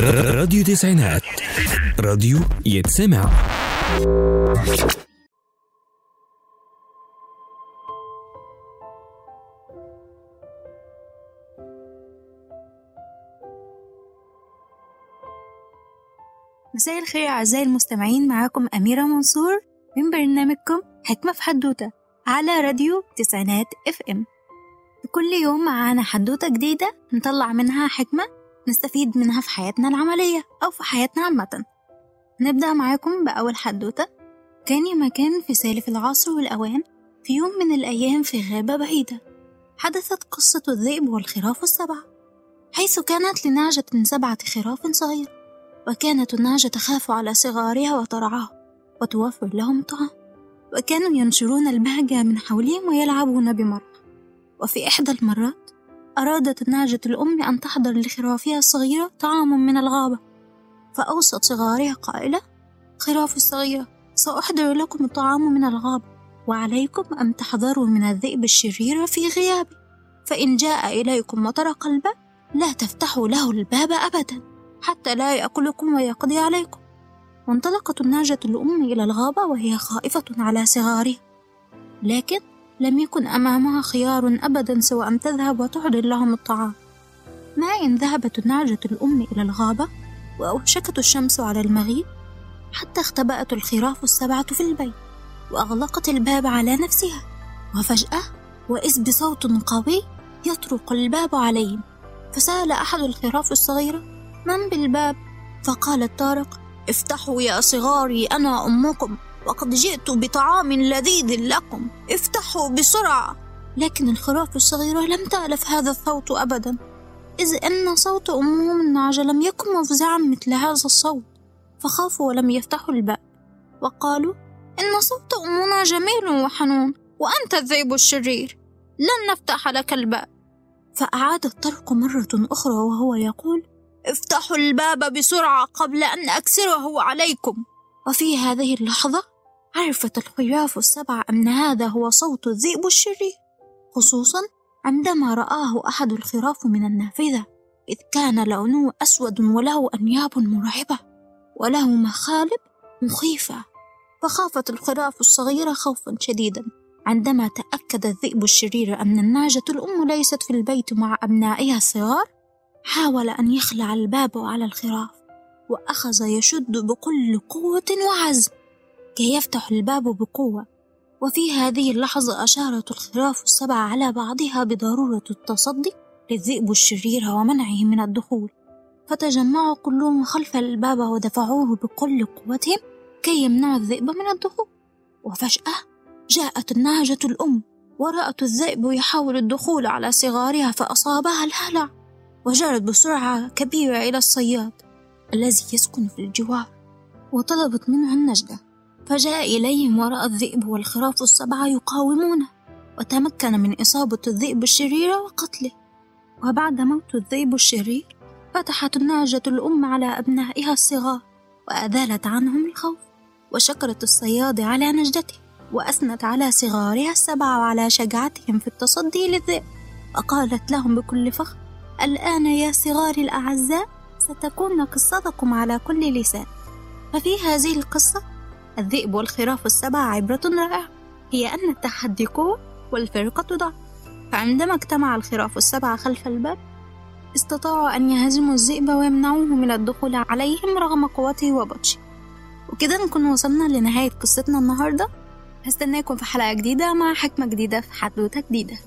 راديو تسعينات. راديو يتسمع. مساء الخير أعزائي المستمعين معاكم أميرة منصور من برنامجكم حكمة في حدوتة على راديو تسعينات FM في كل يوم معانا حدوتة جديدة نطلع منها حكمة نستفيد منها في حياتنا العملية أو في حياتنا عامة. نبدأ معاكم بأول حدوتة. كان يا مكان في سالف العصر والأوان في يوم من الأيام في غابة بعيدة. حدثت قصة الذئب والخراف السبعة حيث كانت لنعجة سبعة خراف صغيرة وكانت النعجة تخاف على صغارها وترعاهم وتوفر لهم طعام. وكانوا ينشرون البهجة من حولهم ويلعبون بمرح وفي إحدى المرات أرادت النعجة الأم أن تحضر لخرافها الصغيرة طعام من الغابة فأوصت صغارها قائلة خرافي الصغيرة سأحضر لكم الطعام من الغابة وعليكم أن تحذروا من الذئب الشرير في غيابي فإن جاء إليكم وطرق الباب لا تفتحوا له الباب أبدا حتى لا يأكلكم ويقضي عليكم. وانطلقت النعجة الأم إلى الغابة وهي خائفة على صغارها لكن لم يكن أمامها خيار أبدا سوى أن تذهب وتحضر لهم الطعام. ما إن ذهبت النعجة الأم إلى الغابة وأوشكت الشمس على المغيب حتى اختبأت الخراف السبعة في البيت وأغلقت الباب على نفسها وفجأة وإذ بصوت قوي يطرق الباب عليهم فسأل أحد الخراف الصغيرة من بالباب؟ فقال الطارق افتحوا يا صغاري أنا أمكم وقد جئت بطعام لذيذ لكم. افتحوا بسرعة. لكن الخراف الصغيرة لم تألف هذا الصوت أبدا إذ أن صوت أمهم النعجة لم يكن مفزعا مثل هذا الصوت. فخافوا ولم يفتحوا الباب وقالوا إن صوت أمنا جميل وحنون وأنت الذئب الشرير. لن نفتح لك الباب. فأعاد الطرق مرة أخرى وهو يقول افتحوا الباب بسرعة قبل أن أكسره عليكم. وفي هذه اللحظة عرفت الخراف السبع أن هذا هو صوت الذئب الشرير خصوصا عندما رآه أحد الخراف من النافذة إذ كان لونه أسود وله أنياب مرعبة وله مخالب مخيفة. فخافت الخراف الصغيرة خوفا شديدا عندما تأكد الذئب الشرير أن النعجة الأم ليست في البيت مع أبنائها الصغار حاول أن يخلع الباب على الخراف وأخذ يشد بكل قوة وعزم كي يفتح الباب بقوة. وفي هذه اللحظة أشارت الخراف السبع على بعضها بضرورة التصدي للذئب الشرير ومنعه من الدخول. فتجمعوا كلهم خلف الباب ودفعوه بكل قوتهم كي يمنعوا الذئب من الدخول. وفجأة جاءت النعجة الأم ورأت الذئب يحاول الدخول على صغارها فأصابها الهلع. وجرت بسرعة كبيرة إلى الصياد الذي يسكن في الجوار وطلبت منه النجدة فجاء إليهم ورأى الذئب والخراف السبعة يقاومونه وتمكن من إصابة الذئب الشرير وقتله. وبعد موت الذئب الشرير فتحت النعجة الأم على أبنائها الصغار وأزالت عنهم الخوف وشكرت الصياد على نجدته وأثنت على صغارها السبعة وعلى شجاعتهم في التصدي للذئب. وقالت لهم بكل فخر الآن يا صغاري الأعزاء ستكون قصتكم على كل لسان. ففي هذه القصة الذئب والخراف السبع عبرة رائعة. هي أن التحدي قوة والفرقة ضعف. فعندما اجتمع الخراف السبعة خلف الباب استطاعوا أن يهزموا الذئب ويمنعوه من الدخول عليهم رغم قوته وبطشه. وكده نكون وصلنا لنهاية قصتنا النهاردة. هستناكم في حلقة جديدة مع حكمة جديدة في حدوتة جديدة.